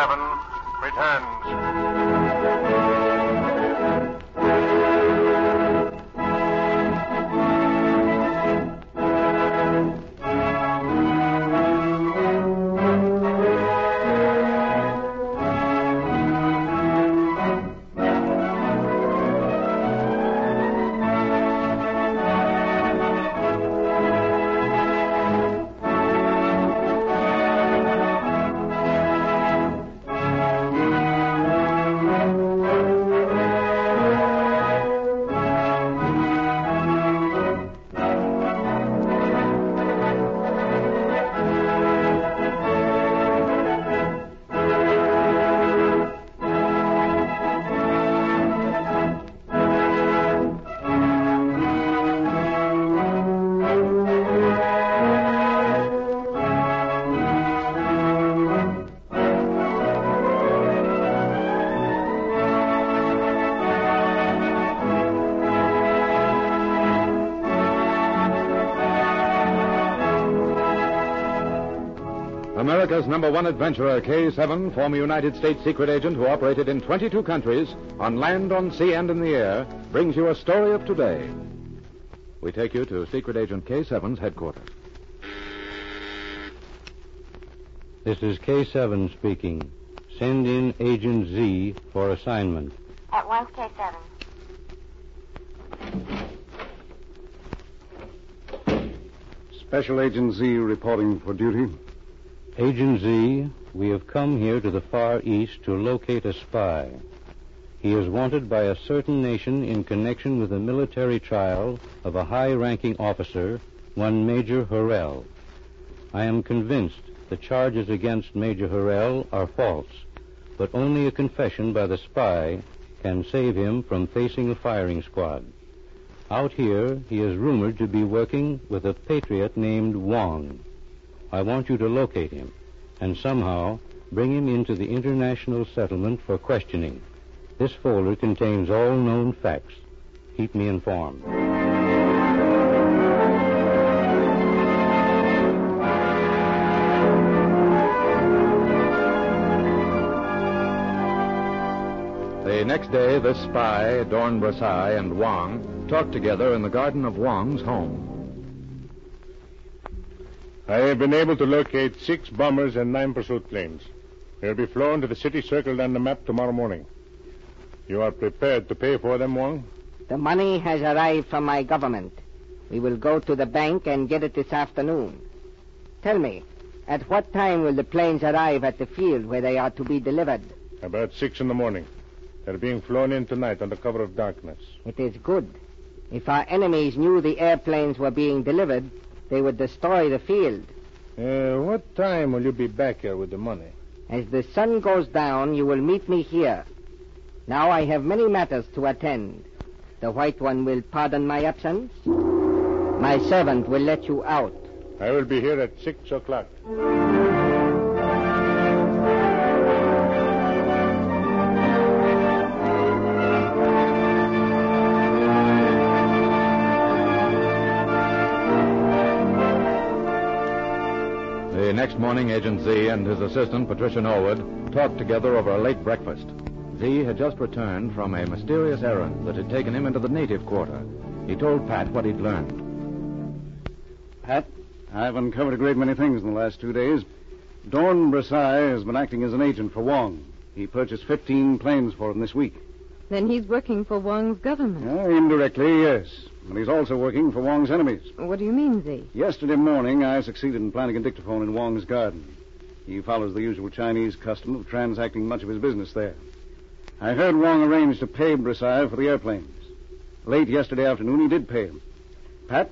K7 returns. America's number one adventurer, K7, former United States secret agent who operated in 22 countries, on land, on sea, and in the air, brings you a story of today. We take you to Secret Agent K7's headquarters. This is K7 speaking. Send in Agent Z for assignment. At once, K7. Special Agent Z reporting for duty. Agent Z, we have come here to the Far East to locate a spy. He is wanted by a certain nation in connection with the military trial of a high ranking officer, one Major Harrell. I am convinced the charges against Major Harrell are false, but only a confession by the spy can save him from facing a firing squad. Out here, he is rumored to be working with a patriot named Wong. I want you to locate him and somehow bring him into the international settlement for questioning. This folder contains all known facts. Keep me informed. The next day, this spy, Dorn Brasai, and Wong talked together in the garden of Wong's home. I have been able to locate six bombers and nine pursuit planes. They'll be flown to the city circled on the map tomorrow morning. You are prepared to pay for them, Wong? The money has arrived from my government. We will go to the bank and get it this afternoon. Tell me, at what time will the planes arrive at the field where they are to be delivered? About six in the morning. They're being flown in tonight under cover of darkness. It is good. If our enemies knew the airplanes were being delivered, they would destroy the field. Uh, what time will you be back here with the money? As the sun goes down, you will meet me here. Now I have many matters to attend. The White One will pardon my absence. My servant will let you out. I will be here at six o'clock. Next morning, Agent Z and his assistant, Patricia Norwood, talked together over a late breakfast. Z had just returned from a mysterious errand that had taken him into the native quarter. He told Pat what he'd learned. Pat, I've uncovered a great many things in the last two days. Dorn Brasai has been acting as an agent for Wong. He purchased 15 planes for him this week. Then he's working for Wong's government. Uh, indirectly, yes. But he's also working for Wong's enemies. What do you mean, Z? Yesterday morning, I succeeded in planting a dictaphone in Wong's garden. He follows the usual Chinese custom of transacting much of his business there. I heard Wong arrange to pay Brasai for the airplanes. Late yesterday afternoon, he did pay him. Pat,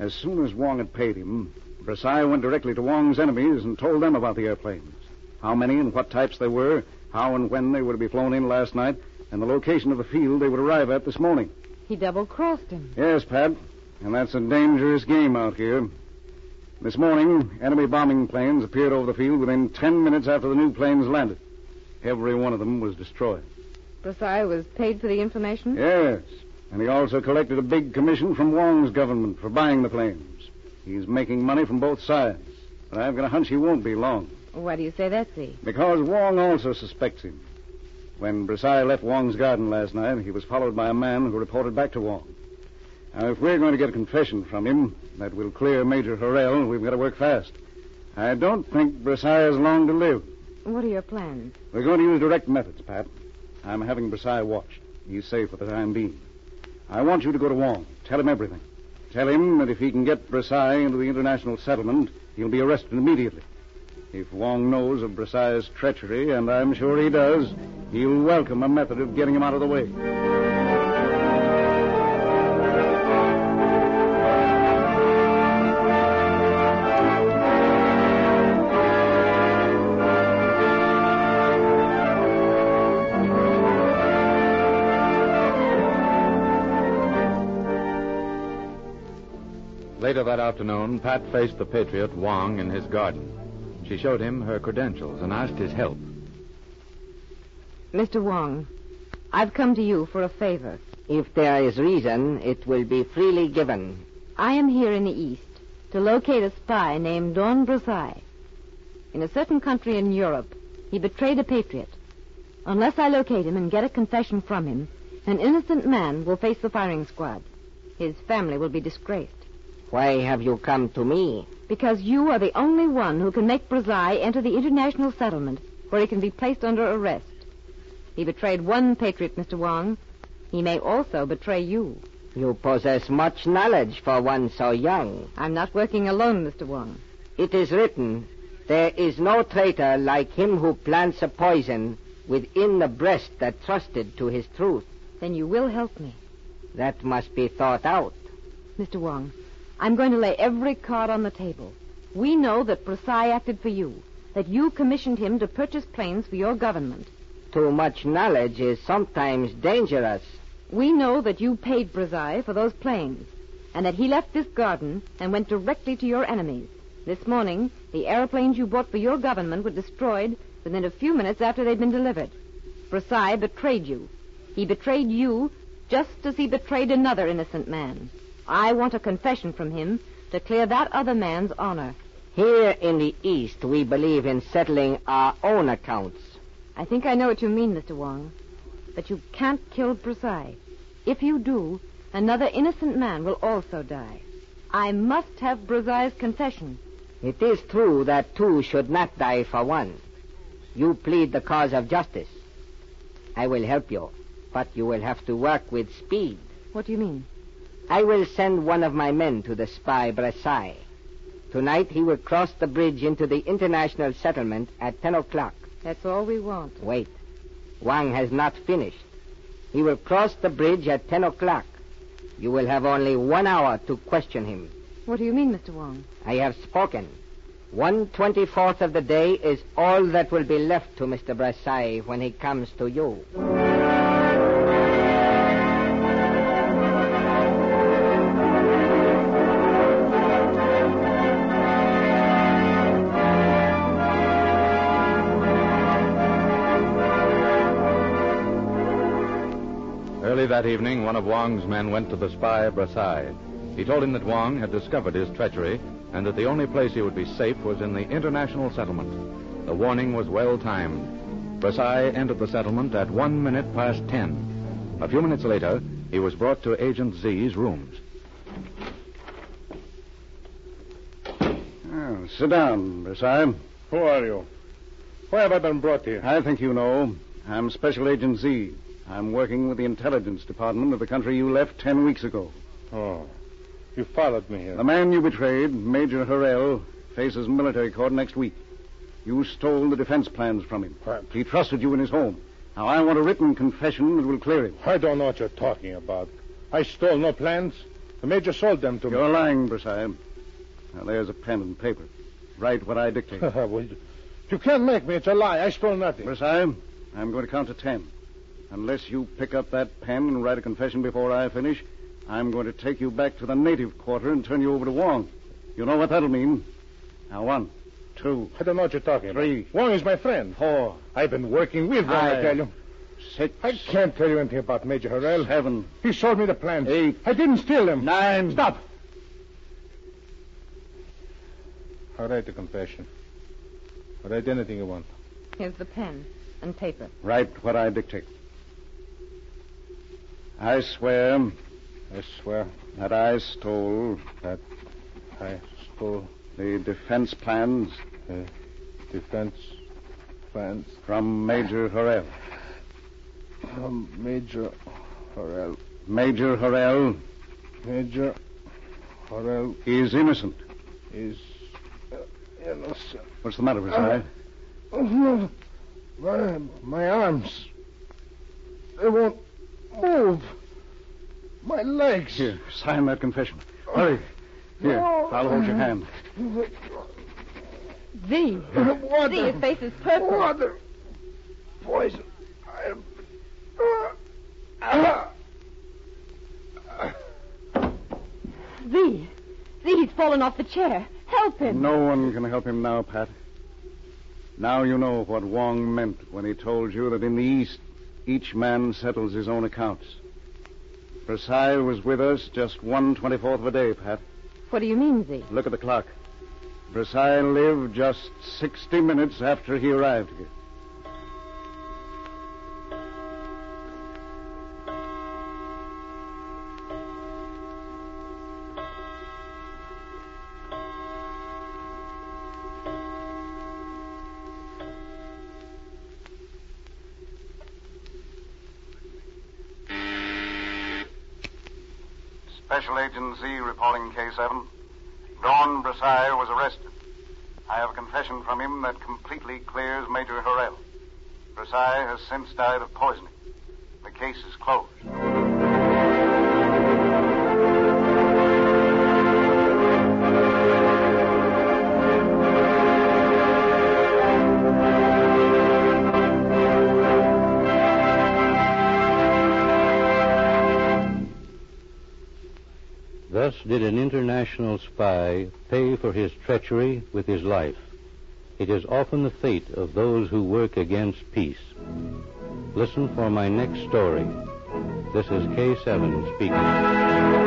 as soon as Wong had paid him, Brasai went directly to Wong's enemies and told them about the airplanes. How many and what types they were, how and when they were to be flown in last night, and the location of the field they would arrive at this morning. He double crossed him. Yes, Pat. And that's a dangerous game out here. This morning, enemy bombing planes appeared over the field within ten minutes after the new planes landed. Every one of them was destroyed. Brasai was paid for the information? Yes. And he also collected a big commission from Wong's government for buying the planes. He's making money from both sides. But I've got a hunch he won't be long. Why do you say that, Z? Because Wong also suspects him. When Brasai left Wong's garden last night, he was followed by a man who reported back to Wong. Now, if we're going to get a confession from him that will clear Major Harrell, we've got to work fast. I don't think Brasai has long to live. What are your plans? We're going to use direct methods, Pat. I'm having Brasai watched. He's safe for the time being. I want you to go to Wong. Tell him everything. Tell him that if he can get Brasai into the international settlement, he'll be arrested immediately. If Wong knows of Brasai's treachery, and I'm sure he does, he'll welcome a method of getting him out of the way. Later that afternoon, Pat faced the patriot Wong in his garden. She showed him her credentials and asked his help. Mr. Wong, I've come to you for a favor. If there is reason, it will be freely given. I am here in the East to locate a spy named Don Brasai. In a certain country in Europe, he betrayed a patriot. Unless I locate him and get a confession from him, an innocent man will face the firing squad. His family will be disgraced. Why have you come to me? Because you are the only one who can make Brasai enter the international settlement where he can be placed under arrest. He betrayed one patriot, Mr. Wong. He may also betray you. You possess much knowledge for one so young. I'm not working alone, Mr. Wong. It is written, there is no traitor like him who plants a poison within the breast that trusted to his truth. Then you will help me. That must be thought out. Mr. Wong, I'm going to lay every card on the table. We know that Brasai acted for you, that you commissioned him to purchase planes for your government. Too much knowledge is sometimes dangerous. We know that you paid Brasai for those planes, and that he left this garden and went directly to your enemies. This morning, the airplanes you bought for your government were destroyed within a few minutes after they'd been delivered. Brasai betrayed you. He betrayed you just as he betrayed another innocent man. I want a confession from him to clear that other man's honor. Here in the East, we believe in settling our own accounts. I think I know what you mean, Mr. Wong. But you can't kill Brasai. If you do, another innocent man will also die. I must have Brasai's confession. It is true that two should not die for one. You plead the cause of justice. I will help you, but you will have to work with speed. What do you mean? I will send one of my men to the spy Brasai. Tonight he will cross the bridge into the international settlement at 10 o'clock. That's all we want. Wait. Wong has not finished. He will cross the bridge at 10 o'clock. You will have only one hour to question him. What do you mean, Mr. Wong? I have spoken. One twenty-fourth of the day is all that will be left to Mr. Brasai when he comes to you. Early that evening, one of Wong's men went to the spy, Brasai. He told him that Wong had discovered his treachery and that the only place he would be safe was in the international settlement. The warning was well timed. Brasai entered the settlement at one minute past ten. A few minutes later, he was brought to Agent Z's rooms. Oh, sit down, Brasai. Who are you? Why have I been brought here? I think you know. I'm Special Agent Z. I'm working with the intelligence department of the country you left ten weeks ago. Oh. You followed me here. The man you betrayed, Major Harrell, faces military court next week. You stole the defense plans from him. What? He trusted you in his home. Now, I want a written confession that will clear him. I don't know what you're talking about. I stole no plans. The major sold them to me. You're lying, Brasai. Now, there's a pen and paper. Write what I dictate. well, you, can't make me. It's a lie. I stole nothing. Brasai, I'm going to count to ten. Unless you pick up that pen and write a confession before I finish, I'm going to take you back to the native quarter and turn you over to Wong. You know what that'll mean. Now, one, two, I don't know what you're talking Three. about. Wong is my friend. four, I've been working with Wong, I Five. tell you. six, I can't tell you anything about Major Harrell. seven, He sold me the plans. Eight. I didn't steal them. nine. Stop. I'll write the confession. i Write anything you want. Here's the pen and paper. Write what I dictate. I swear I swear that I stole that I stole the defense plans the defense plans from Major Horrell. from Major Horrell. Major Horrell Major Horrell is innocent. is uh, innocent. What's the matter, Brasai? Oh, my, my arms. They won't move. My legs. Here, sign that confession. Hurry. Here, No. I'll hold your hand. Z. Water. Z, his face is purple. Water. Poison. I am. Uh, uh, Z. Z, he's fallen off the chair. Help him. No one can help him now, Pat. Now you know what Wong meant when he told you that in the East, each man settles his own accounts. Brasai was with us just one twenty-fourth of a day, Pat. What do you mean, Z? Look at the clock. Brasai lived just 60 minutes after he arrived here. Special Agent Z reporting K7. Dawn Brasai was arrested. I have a confession from him that completely clears Major Horrell. Brasai has since died of poisoning. The case is closed. Did an international spy pay for his treachery with his life. It is often the fate of those who work against peace. Listen for my next story. This is K7 speaking.